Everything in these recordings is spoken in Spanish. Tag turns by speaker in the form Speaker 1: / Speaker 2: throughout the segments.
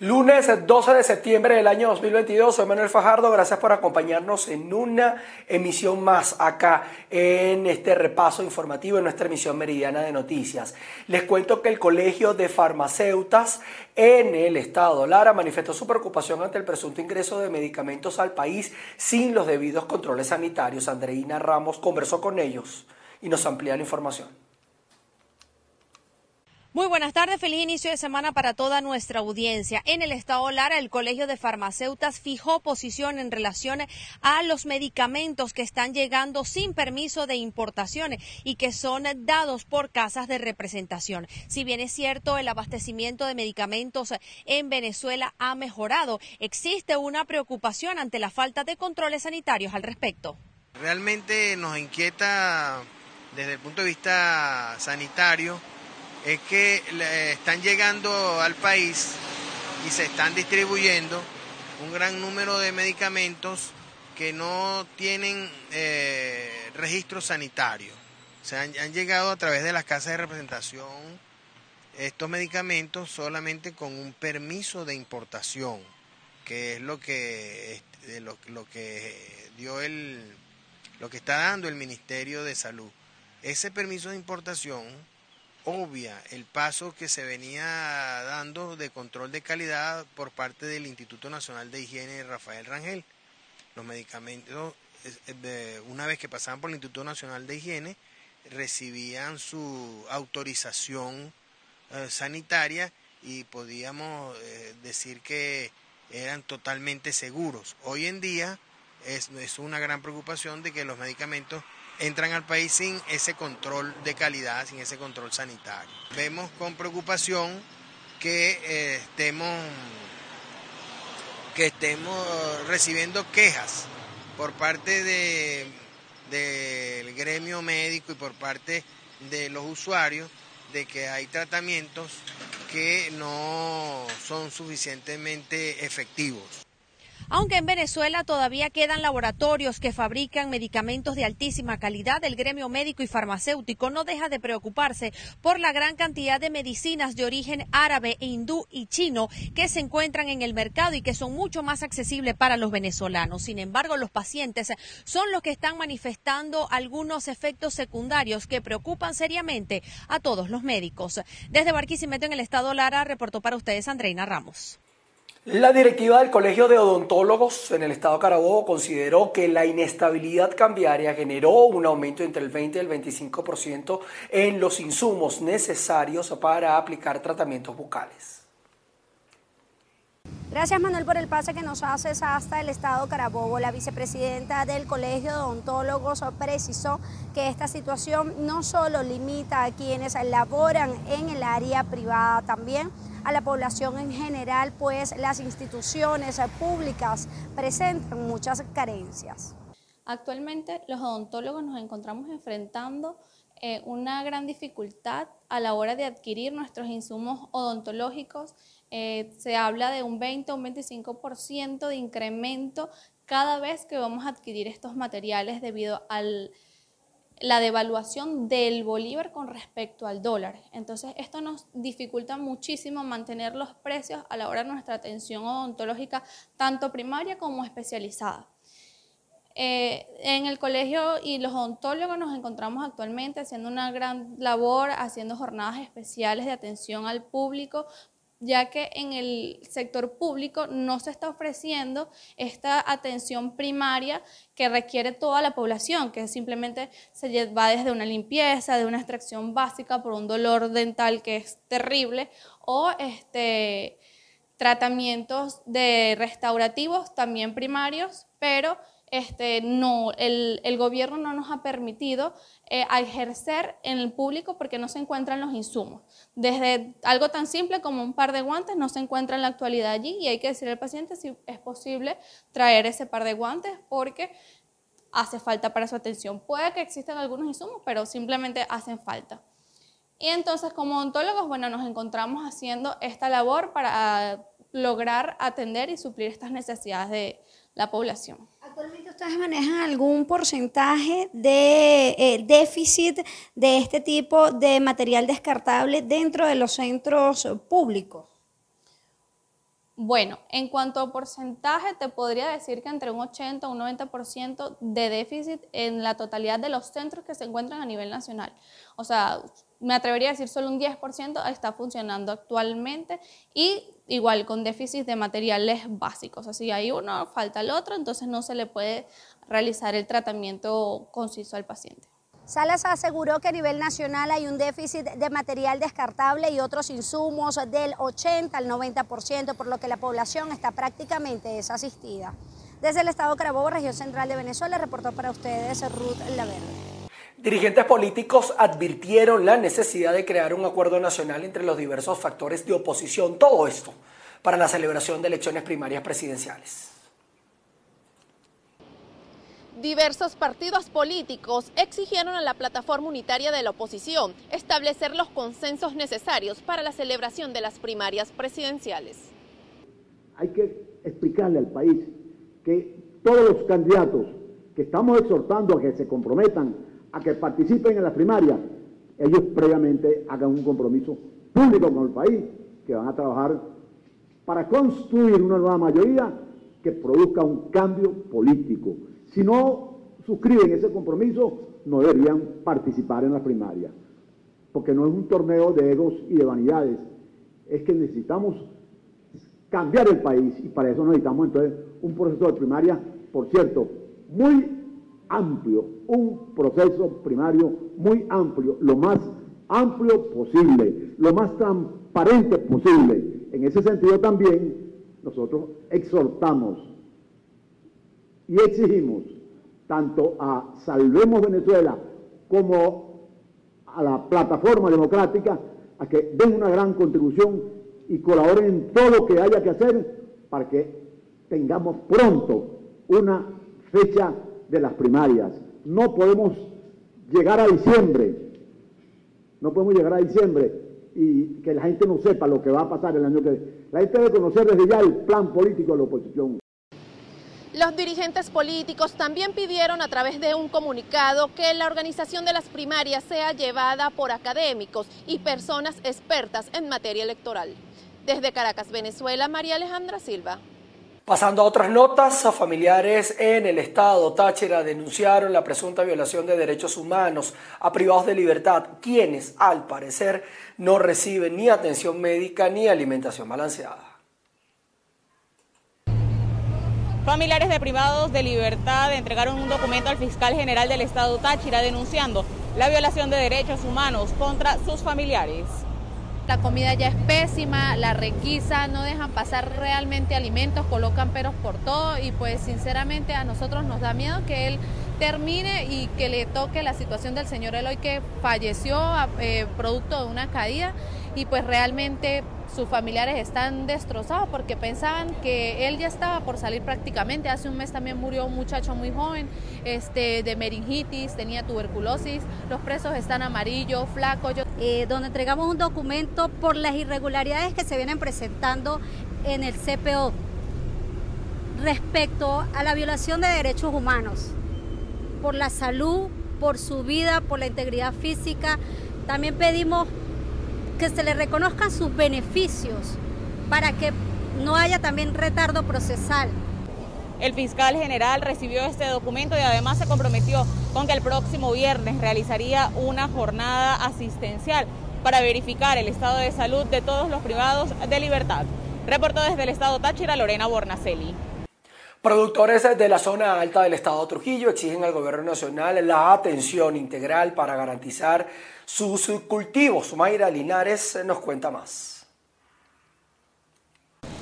Speaker 1: Lunes 12 de septiembre del año 2022, soy Manuel Fajardo, gracias por acompañarnos en una emisión más acá en este repaso informativo en nuestra emisión meridiana de noticias. Les cuento que el Colegio de Farmacéutas en el estado Lara manifestó su preocupación ante el presunto ingreso de medicamentos al país sin los debidos controles sanitarios. Andreina Ramos conversó con ellos y nos amplía la información.
Speaker 2: Muy buenas tardes, feliz inicio de semana para toda nuestra audiencia. En el estado Lara, el Colegio de Farmacéutas fijó posición en relación a los medicamentos que están llegando sin permiso de importación y que son dados por casas de representación. Si bien es cierto, el abastecimiento de medicamentos en Venezuela ha mejorado, existe una preocupación ante la falta de controles sanitarios al respecto.
Speaker 3: Realmente nos inquieta desde el punto de vista sanitario es que están llegando al país y se están distribuyendo un gran número de medicamentos que no tienen eh, registro sanitario. O sea, han, llegado a través de las casas de representación estos medicamentos solamente con un permiso de importación, que es lo que, lo, lo que dio el, lo que está dando el Ministerio de Salud. Ese permiso de importación obvia el paso que se venía dando de control de calidad por parte del Instituto Nacional de Higiene Rafael Rangel. Los medicamentos, una vez que pasaban por el Instituto Nacional de Higiene, recibían su autorización eh, sanitaria y podíamos eh, decir que eran totalmente seguros. Hoy en día es una gran preocupación de que los medicamentos entran al país sin ese control de calidad, sin ese control sanitario. Vemos con preocupación que eh, estemos que estemos recibiendo quejas por parte de, del gremio médico y por parte de los usuarios de que hay tratamientos que no son suficientemente efectivos.
Speaker 2: Aunque en Venezuela todavía quedan laboratorios que fabrican medicamentos de altísima calidad, el gremio médico y farmacéutico no deja de preocuparse por la gran cantidad de medicinas de origen árabe, hindú y chino que se encuentran en el mercado y que son mucho más accesibles para los venezolanos. Sin embargo, los pacientes son los que están manifestando algunos efectos secundarios que preocupan seriamente a todos los médicos. Desde Barquisimeto en el estado Lara reportó para ustedes Andreina Ramos.
Speaker 1: La directiva del Colegio de Odontólogos en el estado Carabobo consideró que la inestabilidad cambiaria generó un aumento entre el 20 y el 25% en los insumos necesarios para aplicar tratamientos bucales.
Speaker 4: Gracias Manuel por el pase que nos haces hasta el estado Carabobo. La vicepresidenta del Colegio de Odontólogos precisó que esta situación no solo limita a quienes laboran en el área privada, también a la población en general, pues las instituciones públicas presentan muchas carencias.
Speaker 5: Actualmente los odontólogos nos encontramos enfrentando eh, una gran dificultad a la hora de adquirir nuestros insumos odontológicos. Eh, se habla de un 20 o un 25% de incremento cada vez que vamos a adquirir estos materiales debido al la devaluación del bolívar con respecto al dólar. Entonces, esto nos dificulta muchísimo mantener los precios a la hora de nuestra atención odontológica, tanto primaria como especializada. Eh, en el colegio y los odontólogos nos encontramos actualmente haciendo una gran labor, haciendo jornadas especiales de atención al público ya que en el sector público no se está ofreciendo esta atención primaria que requiere toda la población, que simplemente se va desde una limpieza, de una extracción básica por un dolor dental que es terrible, o este, tratamientos de restaurativos también primarios, pero este, no, el, gobierno no nos ha permitido eh, ejercer en el público porque no se encuentran los insumos. Desde algo tan simple como un par de guantes no se encuentra en la actualidad allí y hay que decirle al paciente si es posible traer ese par de guantes porque hace falta para su atención. Puede que existan algunos insumos, pero simplemente hacen falta. Y entonces como odontólogos, bueno, nos encontramos haciendo esta labor para lograr atender y suplir estas necesidades de la población.
Speaker 4: ¿Actualmente ustedes manejan algún porcentaje de eh, déficit de este tipo de material descartable dentro de los centros públicos?
Speaker 5: Bueno, en cuanto a porcentaje, te podría decir que entre un 80 y un 90% de déficit en la totalidad de los centros que se encuentran a nivel nacional. O sea, me atrevería a decir solo un 10% está funcionando actualmente y igual con déficit de materiales básicos. Así hay uno, falta el otro, entonces no se le puede realizar el tratamiento conciso al paciente.
Speaker 4: Salas aseguró que a nivel nacional hay un déficit de material descartable y otros insumos del 80 al 90%, por lo que la población está prácticamente desasistida. Desde el estado Carabobo, región central de Venezuela, reportó para ustedes Ruth Laverde.
Speaker 1: Dirigentes políticos advirtieron la necesidad de crear un acuerdo nacional entre los diversos factores de oposición, todo esto para la celebración de elecciones primarias presidenciales
Speaker 6: diversos partidos políticos exigieron a la plataforma unitaria de la oposición establecer los consensos necesarios para la celebración de las primarias presidenciales.
Speaker 7: Hay que explicarle al país que todos los candidatos que estamos exhortando a que se comprometan a que participen en las primarias, ellos previamente hagan un compromiso público con el país, que van a trabajar para construir una nueva mayoría que produzca un cambio político si no suscriben ese compromiso, no deberían participar en la primaria, porque no es un torneo de egos y de vanidades, es que necesitamos cambiar el país y para eso necesitamos entonces un proceso de primaria, por cierto, muy amplio, un proceso primario muy amplio, lo más amplio posible, lo más transparente posible. En ese sentido también nosotros exhortamos y exigimos tanto a Salvemos Venezuela como a la plataforma democrática a que den una gran contribución y colaboren en todo lo que haya que hacer para que tengamos pronto una fecha de las primarias. No podemos llegar a diciembre, no podemos llegar a diciembre y que la gente no sepa lo que va a pasar el año que viene. La gente debe conocer desde ya el plan político de la oposición.
Speaker 6: Los dirigentes políticos también pidieron a través de un comunicado que la organización de las primarias sea llevada por académicos y personas expertas en materia electoral. Desde Caracas, Venezuela, María Alejandra Silva.
Speaker 1: Pasando a otras notas, familiares en el estado Táchira denunciaron la presunta violación de derechos humanos a privados de libertad, quienes al parecer no reciben ni atención médica ni alimentación balanceada.
Speaker 8: Familiares de privados de libertad entregaron un documento al fiscal general del estado Táchira denunciando la violación de derechos humanos contra sus familiares.
Speaker 2: La comida ya es pésima, la requisa, no dejan pasar realmente alimentos, colocan peros por todo y pues sinceramente a nosotros nos da miedo que él termine y que le toque la situación del señor Eloy que falleció eh, producto de una caída y pues realmente sus familiares están destrozados porque pensaban que él ya estaba por salir prácticamente. Hace un mes también murió un muchacho muy joven este, de meningitis, tenía tuberculosis. Los presos están amarillos, flacos.
Speaker 4: Eh, donde entregamos un documento por las irregularidades que se vienen presentando en el CPO respecto a la violación de derechos humanos, por la salud, por su vida, por la integridad física. También pedimos que se le reconozcan sus beneficios para que no haya también retardo procesal.
Speaker 8: El fiscal general recibió este documento y además se comprometió con que el próximo viernes realizaría una jornada asistencial para verificar el estado de salud de todos los privados de libertad. Reportó desde el estado Táchira Lorena Bornaceli.
Speaker 1: Productores de la zona alta del estado Trujillo exigen al gobierno nacional la atención integral para garantizar sus cultivos. Mayra Linares nos cuenta más.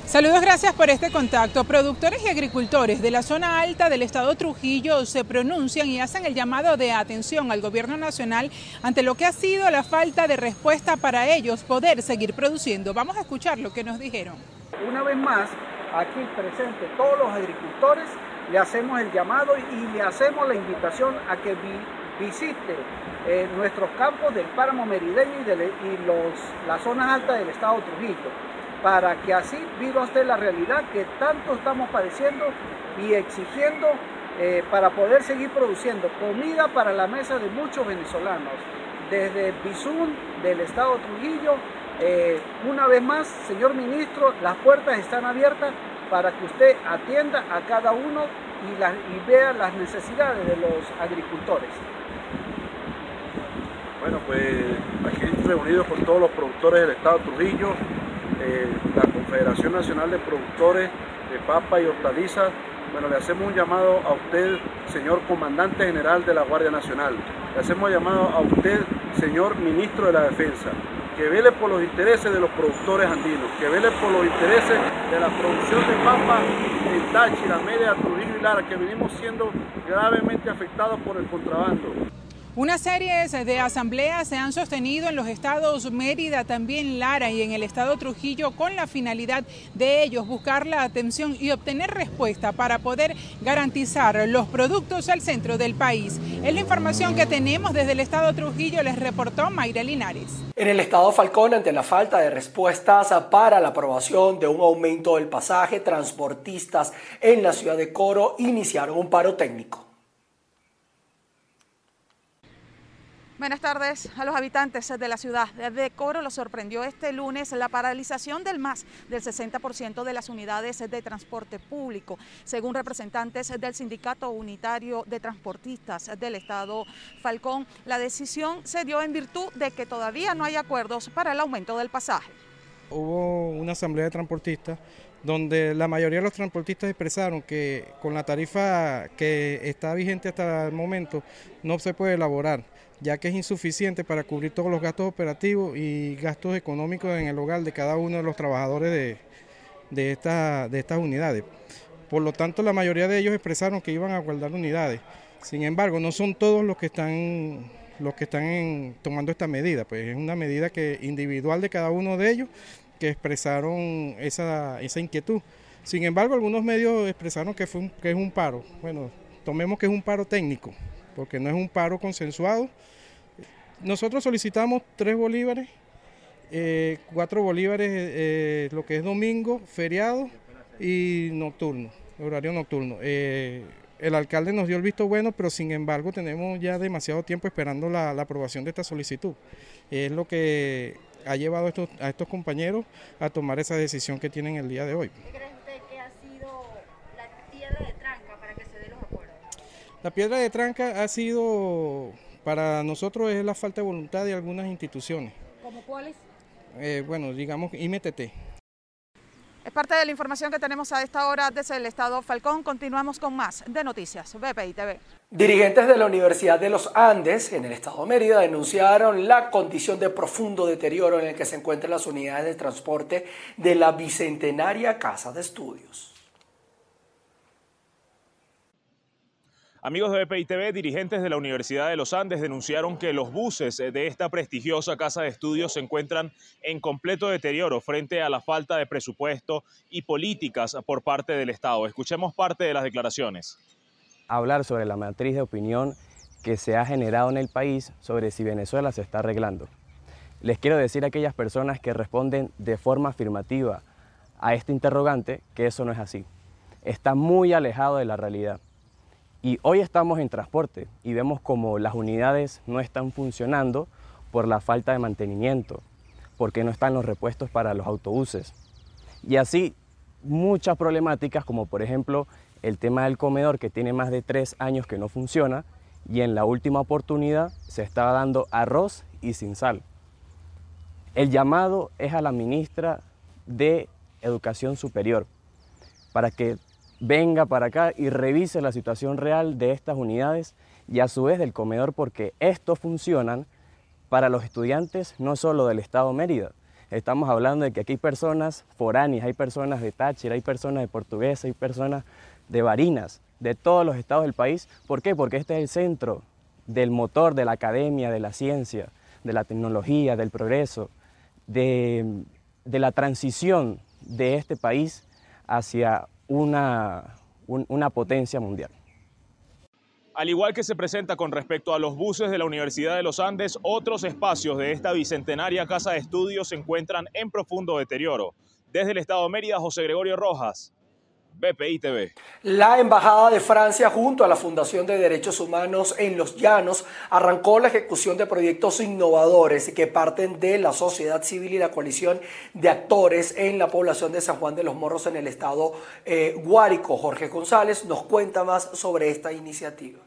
Speaker 9: Saludos, gracias por este contacto. Productores y agricultores de la zona alta del estado Trujillo se pronuncian y hacen el llamado de atención al gobierno nacional ante lo que ha sido la falta de respuesta para ellos poder seguir produciendo. Vamos a escuchar lo que nos dijeron.
Speaker 10: Una vez más, aquí presente. Todos los agricultores, le hacemos el llamado y le hacemos la invitación a que visite eh, nuestros campos del páramo merideño y, los, las zonas altas del estado Trujillo, para que así viva usted la realidad que tanto estamos padeciendo y exigiendo eh, para poder seguir produciendo comida para la mesa de muchos venezolanos, desde Bizún del estado Trujillo Eh, una vez más, señor ministro, las puertas están abiertas para que usted atienda a cada uno y, vea las necesidades de los agricultores.
Speaker 11: Bueno, pues aquí reunidos con todos los productores del Estado de Trujillo, eh, la Confederación Nacional de Productores de Papa y Hortalizas, bueno, le hacemos un llamado a usted, señor Comandante General de la Guardia Nacional, le hacemos un llamado a usted, señor Ministro de la Defensa, que vele por los intereses de los productores andinos, que vele por los intereses de la producción de papa en Táchira, Media, Trujillo y Lara, que venimos siendo gravemente afectados por el contrabando.
Speaker 9: Una serie de asambleas se han sostenido en los estados Mérida, también Lara y en el estado Trujillo con la finalidad de ellos buscar la atención y obtener respuesta para poder garantizar los productos al centro del país. Es la información que tenemos desde el estado Trujillo, les reportó Mayra Linares.
Speaker 1: En el estado Falcón, ante la falta de respuestas para la aprobación de un aumento del pasaje, transportistas en la ciudad de Coro iniciaron un paro técnico.
Speaker 12: Buenas tardes a los habitantes de la ciudad de Coro. Los sorprendió este lunes la paralización del más del 60% de las unidades de transporte público. Según representantes del Sindicato Unitario de Transportistas del Estado Falcón, la decisión se dio en virtud de que todavía no hay acuerdos para el aumento del pasaje.
Speaker 13: Hubo una asamblea de transportistas donde la mayoría de los transportistas expresaron que con la tarifa que está vigente hasta el momento no se puede elaborar ya que es insuficiente para cubrir todos los gastos operativos y gastos económicos en el hogar de cada uno de los trabajadores de, de, de estas unidades. Por lo tanto, la mayoría de ellos expresaron que iban a guardar unidades. Sin embargo, no son todos los que están los que están tomando esta medida, pues es una medida que individual de cada uno de ellos que expresaron esa, esa inquietud. Sin embargo, algunos medios expresaron que, fue que es un paro. Bueno, tomemos que es un paro técnico, porque no es un paro consensuado. Nosotros solicitamos tres bolívares, eh, cuatro bolívares, eh, lo que es domingo, feriado y nocturno, horario nocturno. Eh, el alcalde nos dio el visto bueno, pero sin embargo tenemos ya demasiado tiempo esperando la, aprobación de esta solicitud. Es lo que ha llevado a estos, a estos compañeros a tomar esa decisión que tienen el día de hoy. La piedra de tranca ha sido, para nosotros es la falta de voluntad de algunas instituciones.
Speaker 12: ¿Cómo cuáles?
Speaker 13: Eh, bueno, digamos IMTT.
Speaker 12: Es parte de la información que tenemos a esta hora desde el Estado Falcón. Continuamos con más de Noticias BPI TV.
Speaker 1: Dirigentes de la Universidad de los Andes en el Estado de Mérida denunciaron la condición de profundo deterioro en el que se encuentran las unidades de transporte de la Bicentenaria Casa de Estudios.
Speaker 14: Amigos de BPI TV, dirigentes de la Universidad de los Andes denunciaron que los buses de esta prestigiosa casa de estudios se encuentran en completo deterioro frente a la falta de presupuesto y políticas por parte del Estado. Escuchemos parte de las declaraciones.
Speaker 15: Hablar sobre la matriz de opinión que se ha generado en el país sobre si Venezuela se está arreglando. Les quiero decir a aquellas personas que responden de forma afirmativa a este interrogante que eso no es así. Está muy alejado de la realidad. Y hoy estamos en transporte y vemos como las unidades no están funcionando por la falta de mantenimiento, porque no están los repuestos para los autobuses. Y así muchas problemáticas como por ejemplo el tema del comedor que tiene más de tres años que no funciona y en la última oportunidad se estaba dando arroz y sin sal. El llamado es a la ministra de Educación Superior para que venga para acá y revise la situación real de estas unidades y a su vez del comedor porque estos funcionan para los estudiantes no solo del Estado Mérida. Estamos hablando de que aquí hay personas foráneas, hay personas de Táchira, hay personas de Portuguesa, hay personas de Barinas, de todos los estados del país. ¿Por qué? Porque este es el centro del motor de la academia, de la ciencia, de la tecnología, del progreso, de, de la transición de este país hacia una, una potencia mundial.
Speaker 14: Al igual que se presenta con respecto a los buses de la Universidad de los Andes, otros espacios de esta bicentenaria casa de estudios se encuentran en profundo deterioro. Desde el Estado de Mérida, José Gregorio Rojas, BPI TV.
Speaker 1: La Embajada de Francia junto a la Fundación de Derechos Humanos en Los Llanos arrancó la ejecución de proyectos innovadores que parten de la sociedad civil y la coalición de actores en la población de San Juan de los Morros en el estado eh, Guárico. Jorge González nos cuenta más sobre esta iniciativa.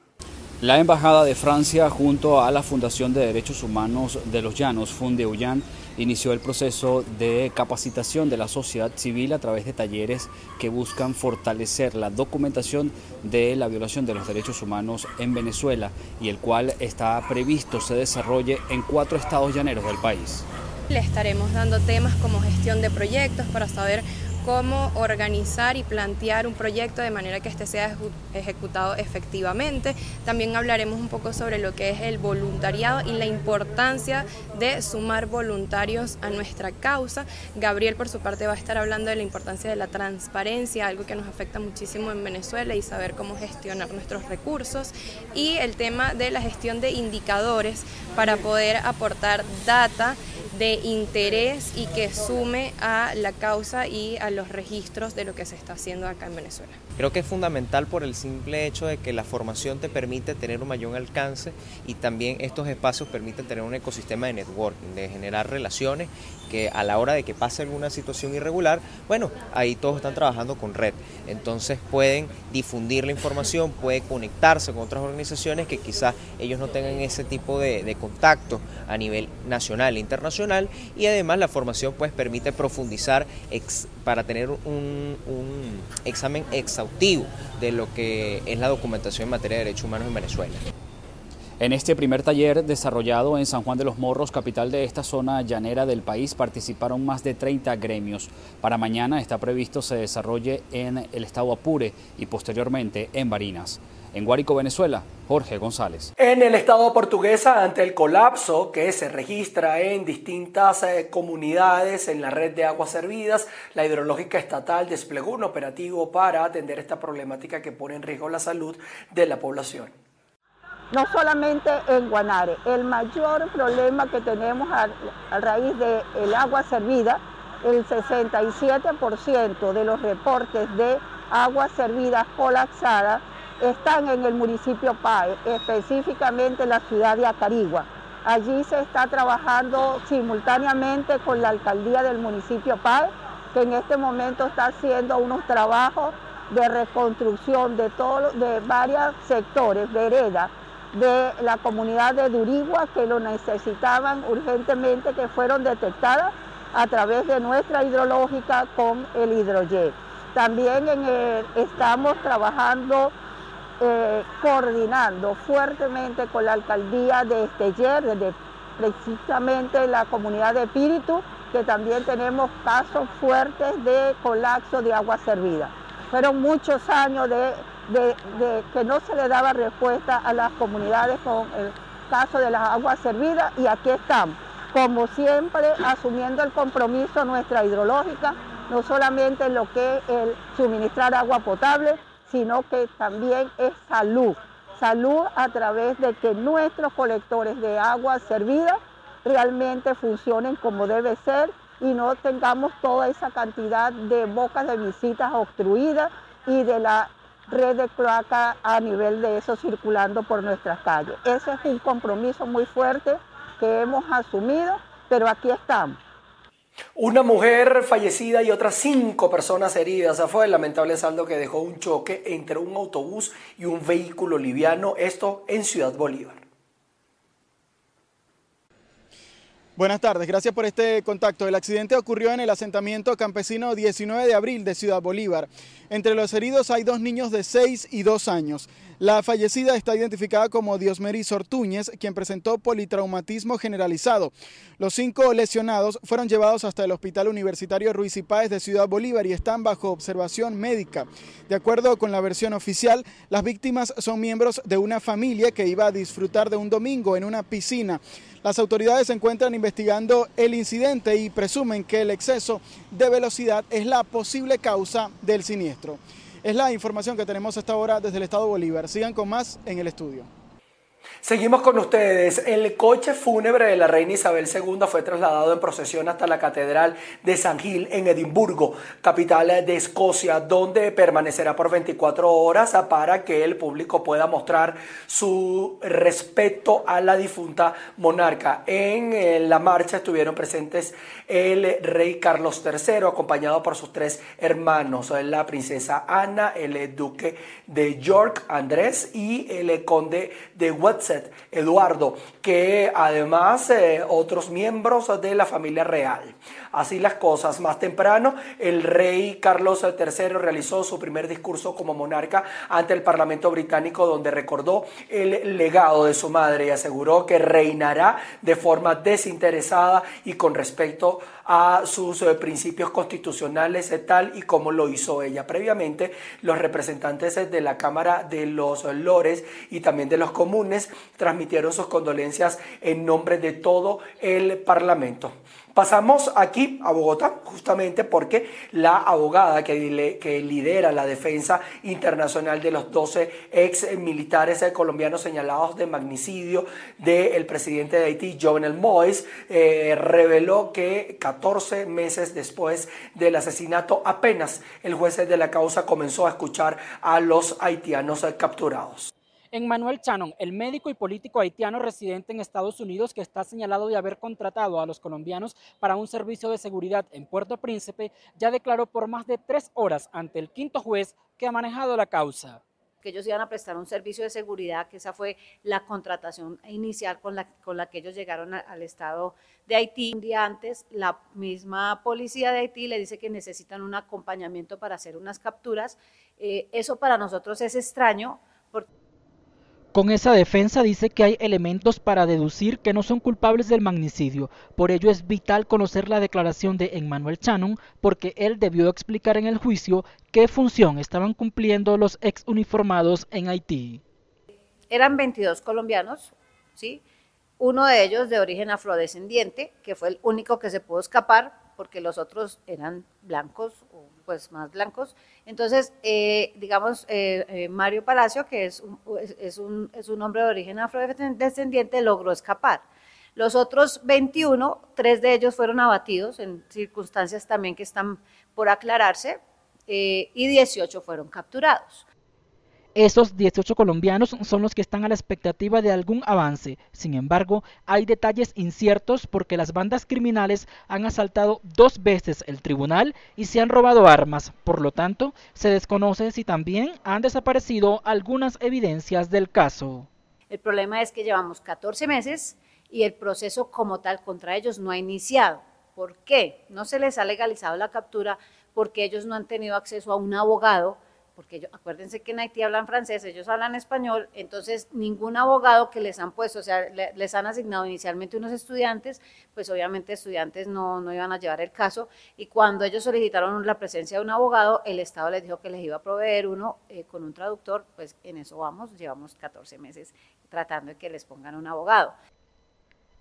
Speaker 16: La Embajada de Francia junto a la Fundación de Derechos Humanos de los Llanos, Fundeuyan, inició el proceso de capacitación de la sociedad civil a través de talleres que buscan fortalecer la documentación de la violación de los derechos humanos en Venezuela y el cual está previsto se desarrolle en cuatro estados llaneros del país.
Speaker 17: Le estaremos dando temas como gestión de proyectos para saber cómo organizar y plantear un proyecto de manera que este sea ejecutado efectivamente. También hablaremos un poco sobre lo que es el voluntariado y la importancia de sumar voluntarios a nuestra causa. Gabriel por su parte va a estar hablando de la importancia de la transparencia, algo que nos afecta muchísimo en Venezuela y saber cómo gestionar nuestros recursos y el tema de la gestión de indicadores para poder aportar data de interés y que sume a la causa y a los registros de lo que se está haciendo acá en Venezuela.
Speaker 18: Creo que es fundamental por el simple hecho de que la formación te permite tener un mayor alcance y también estos espacios permiten tener un ecosistema de networking, de generar relaciones que a la hora de que pase alguna situación irregular, bueno, ahí todos están trabajando con red. Entonces pueden difundir la información, pueden conectarse con otras organizaciones que quizás ellos no tengan ese tipo de, contacto a nivel nacional e internacional y además la formación pues permite profundizar para tener un examen exhaustivo de lo que es la documentación en materia de derechos humanos en Venezuela.
Speaker 16: En este primer taller desarrollado en San Juan de los Morros, capital de esta zona llanera del país, participaron más de 30 gremios. Para mañana está previsto se desarrolle en el estado Apure y posteriormente en Barinas. En Guárico, Venezuela, Jorge González.
Speaker 1: En el estado portuguesa, ante el colapso que se registra en distintas eh, comunidades en la red de aguas servidas, la hidrológica estatal desplegó un operativo para atender esta problemática que pone en riesgo la salud de la población
Speaker 19: no solamente en Guanare. El mayor problema que tenemos a, raíz del agua servida, el 67% de los reportes de agua servida colapsada están en el municipio PAE, específicamente en la ciudad de Acarigua. Allí se está trabajando simultáneamente con la alcaldía del municipio PAE, que en este momento está haciendo unos trabajos de reconstrucción de, todo, de varios sectores, veredas, de la comunidad de Durigua que lo necesitaban urgentemente, que fueron detectadas a través de nuestra hidrológica con el hidrojet. También estamos trabajando, eh, coordinando fuertemente con la alcaldía de Esteller, de precisamente la comunidad de Espíritu, que también tenemos casos fuertes de colapso de agua servida. Fueron muchos años de de, que no se le daba respuesta a las comunidades con el caso de las aguas servidas y aquí estamos, como siempre, asumiendo el compromiso nuestra hidrológica, no solamente en lo que es el suministrar agua potable, sino que también es salud. Salud a través de que nuestros colectores de agua servida realmente funcionen como debe ser y no tengamos toda esa cantidad de bocas de visitas obstruidas y de la red de cloaca a nivel de eso circulando por nuestras calles. Ese es un compromiso muy fuerte que hemos asumido, pero aquí estamos.
Speaker 1: Una mujer fallecida y otras cinco personas heridas. fue el lamentable saldo que dejó un choque entre un autobús y un vehículo liviano, esto en Ciudad Bolívar.
Speaker 20: Buenas tardes, gracias por este contacto. El accidente ocurrió en el asentamiento campesino 19 de abril de Ciudad Bolívar. Entre los heridos hay dos niños de 6 y 2 años. La fallecida está identificada como Diosmeris Ortúñez, quien presentó politraumatismo generalizado. Los cinco lesionados fueron llevados hasta el Hospital Universitario Ruiz y Páez de Ciudad Bolívar y están bajo observación médica. De acuerdo con la versión oficial, las víctimas son miembros de una familia que iba a disfrutar de un domingo en una piscina. Las autoridades se encuentran investigando el incidente y presumen que el exceso de velocidad es la posible causa del siniestro. Es la información que tenemos hasta ahora desde el Estado Bolívar. Sigan con más en el estudio.
Speaker 1: Seguimos con ustedes. El coche fúnebre de la reina Isabel II fue trasladado en procesión hasta la Catedral de San Gil en Edimburgo, capital de Escocia, donde permanecerá por 24 horas para que el público pueda mostrar su respeto a la difunta monarca. En la marcha estuvieron presentes el rey Carlos III, acompañado por sus tres hermanos, la princesa Ana, el duque de York, Andrés, y el conde de Eduardo, que además eh, otros miembros de la familia real. Así las cosas, más temprano el rey Carlos III realizó su primer discurso como monarca ante el Parlamento británico donde recordó el legado de su madre y aseguró que reinará de forma desinteresada y con respecto a sus eh, principios constitucionales eh, tal y como lo hizo ella. Previamente, los representantes de la Cámara de los Lores y también de los comunes transmitieron sus condolencias en nombre de todo el Parlamento. Pasamos aquí a Bogotá, justamente porque la abogada que, lidera la defensa internacional de los 12 ex militares colombianos señalados de magnicidio del presidente de Haití, Jovenel Moïse, eh, reveló que 14 meses después del asesinato, apenas el juez de la causa comenzó a escuchar a los haitianos capturados.
Speaker 21: Emmanuel Channon, el médico y político haitiano residente en Estados Unidos que está señalado de haber contratado a los colombianos para un servicio de seguridad en Puerto Príncipe, ya declaró por más de tres horas ante el quinto juez que ha manejado la causa
Speaker 22: que ellos iban a prestar un servicio de seguridad, que esa fue la contratación inicial con la, con la que ellos llegaron al estado de Haití. Un día antes, la misma policía de Haití le dice que necesitan un acompañamiento para hacer unas capturas. Eh, eso para nosotros es extraño. Porque
Speaker 21: con esa defensa dice que hay elementos para deducir que no son culpables del magnicidio. Por ello es vital conocer la declaración de Emmanuel Channon porque él debió explicar en el juicio qué función estaban cumpliendo los ex uniformados en Haití.
Speaker 22: Eran 22 colombianos, ¿sí? uno de ellos de origen afrodescendiente, que fue el único que se pudo escapar porque los otros eran blancos o pues más blancos. Entonces, eh, digamos, eh, eh, Mario Palacio, que es un, es, un, es un hombre de origen afrodescendiente, logró escapar. Los otros 21, tres de ellos fueron abatidos en circunstancias también que están por aclararse y 18 fueron capturados.
Speaker 21: Esos 18 colombianos son los que están a la expectativa de algún avance. Sin embargo, hay detalles inciertos porque las bandas criminales han asaltado dos veces el tribunal y se han robado armas. Por lo tanto, se desconoce si también han desaparecido algunas evidencias del caso.
Speaker 22: El problema es que llevamos 14 meses y el proceso como tal contra ellos no ha iniciado. ¿Por qué? No se les ha legalizado la captura porque ellos no han tenido acceso a un abogado porque acuérdense que en Haití hablan francés, ellos hablan español, entonces ningún abogado que les han puesto, o sea, les han asignado inicialmente unos estudiantes, pues obviamente estudiantes no, no iban a llevar el caso, y cuando ellos solicitaron la presencia de un abogado, el Estado les dijo que les iba a proveer uno eh, con un traductor, pues en eso vamos, llevamos 14 meses tratando de que les pongan un abogado.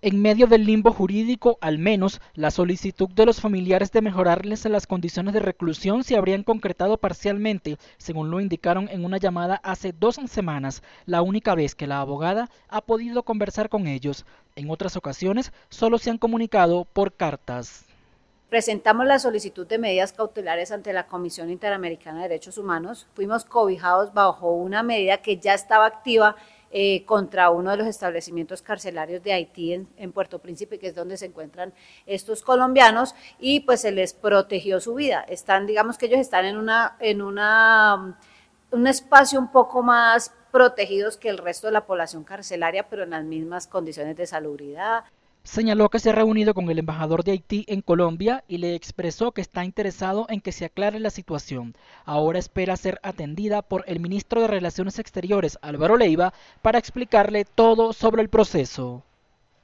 Speaker 21: En medio del limbo jurídico, al menos, la solicitud de los familiares de mejorarles las condiciones de reclusión se habrían concretado parcialmente, según lo indicaron en una llamada hace dos semanas, la única vez que la abogada ha podido conversar con ellos. En otras ocasiones, solo se han comunicado por cartas.
Speaker 22: Presentamos la solicitud de medidas cautelares ante la Comisión Interamericana de Derechos Humanos. Fuimos cobijados bajo una medida que ya estaba activa eh, contra uno de los establecimientos carcelarios de Haití en, Puerto Príncipe, que es donde se encuentran estos colombianos, y pues se les protegió su vida. Están, digamos que ellos están en una, en una, un espacio un poco más protegidos que el resto de la población carcelaria, pero en las mismas condiciones de salubridad.
Speaker 21: Señaló que se ha reunido con el embajador de Haití en Colombia y le expresó que está interesado en que se aclare la situación. Ahora espera ser atendida por el ministro de Relaciones Exteriores, Álvaro Leiva, para explicarle todo sobre el proceso.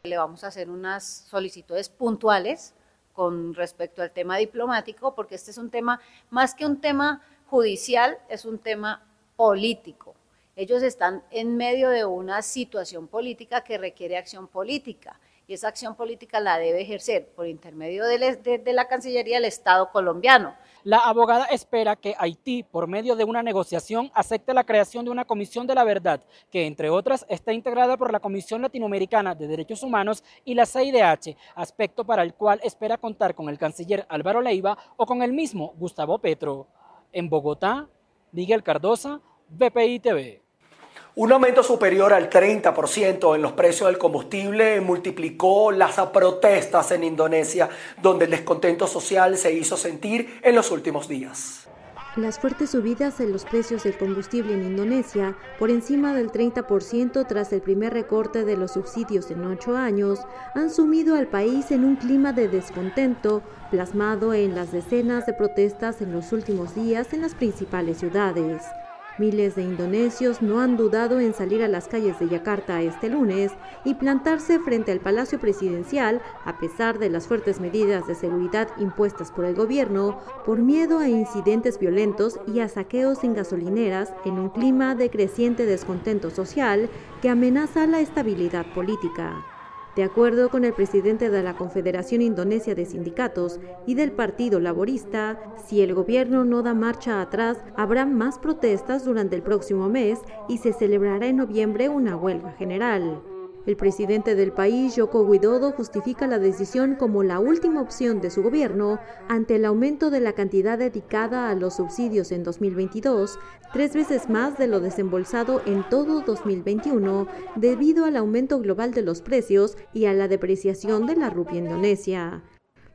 Speaker 22: Le vamos a hacer unas solicitudes puntuales con respecto al tema diplomático, porque este es un tema, más que un tema judicial, es un tema político. Ellos están en medio de una situación política que requiere acción política y esa acción política la debe ejercer por intermedio de, la Cancillería del Estado colombiano.
Speaker 21: La abogada espera que Haití, por medio de una negociación, acepte la creación de una comisión de la verdad, que entre otras está integrada por la Comisión Latinoamericana de Derechos Humanos y la CIDH, aspecto para el cual espera contar con el canciller Álvaro Leiva o con el mismo Gustavo Petro. En Bogotá, Miguel Cardosa, BPI TV.
Speaker 1: Un aumento superior al 30% en los precios del combustible multiplicó las protestas en Indonesia, donde el descontento social se hizo sentir en los últimos días.
Speaker 23: Las fuertes subidas en los precios del combustible en Indonesia, por encima del 30% tras el primer recorte de los subsidios en ocho años, han sumido al país en un clima de descontento plasmado en las decenas de protestas en los últimos días en las principales ciudades. Miles de indonesios no han dudado en salir a las calles de Yakarta este lunes y plantarse frente al Palacio Presidencial a pesar de las fuertes medidas de seguridad impuestas por el gobierno por miedo a incidentes violentos y a saqueos en gasolineras en un clima de creciente descontento social que amenaza la estabilidad política. De acuerdo con el presidente de la Confederación Indonesia de Sindicatos y del Partido Laborista, si el gobierno no da marcha atrás, habrá más protestas durante el próximo mes y se celebrará en noviembre una huelga general. El presidente del país, Joko Widodo, justifica la decisión como la última opción de su gobierno ante el aumento de la cantidad dedicada a los subsidios en 2022, tres veces más de lo desembolsado en todo 2021, debido al aumento global de los precios y a la depreciación de la rupia indonesia.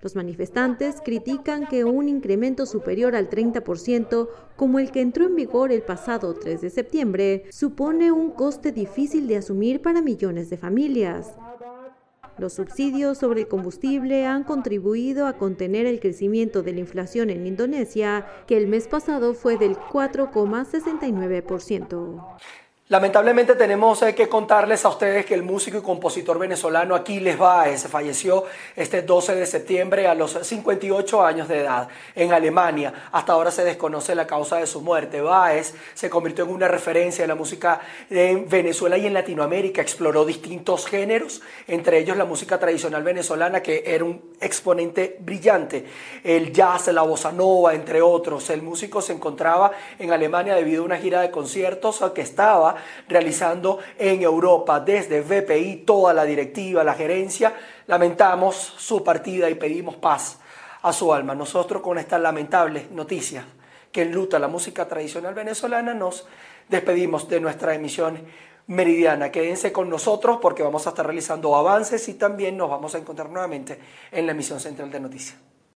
Speaker 23: Los manifestantes critican que un incremento superior al 30%, como el que entró en vigor el pasado 3 de septiembre, supone un coste difícil de asumir para millones de familias. Los subsidios sobre el combustible han contribuido a contener el crecimiento de la inflación en Indonesia, que el mes pasado fue del 4,69%.
Speaker 1: Lamentablemente tenemos eh, que contarles a ustedes que el músico y compositor venezolano Aquiles Baez falleció este 12 de septiembre a los 58 años de edad en Alemania. Hasta ahora se desconoce la causa de su muerte. Baez se convirtió en una referencia en la música en Venezuela y en Latinoamérica. Exploró distintos géneros, entre ellos la música tradicional venezolana, que era un exponente brillante, el jazz, la bossa nova, entre otros. El músico se encontraba en Alemania debido a una gira de conciertos que estaba realizando en Europa. Desde VPI, toda la directiva, la gerencia, lamentamos su partida y pedimos paz a su alma. Nosotros con esta lamentable noticia que enluta la música tradicional venezolana nos despedimos de nuestra emisión meridiana. Quédense con nosotros porque vamos a estar realizando avances y también nos vamos a encontrar nuevamente en la emisión central de noticias.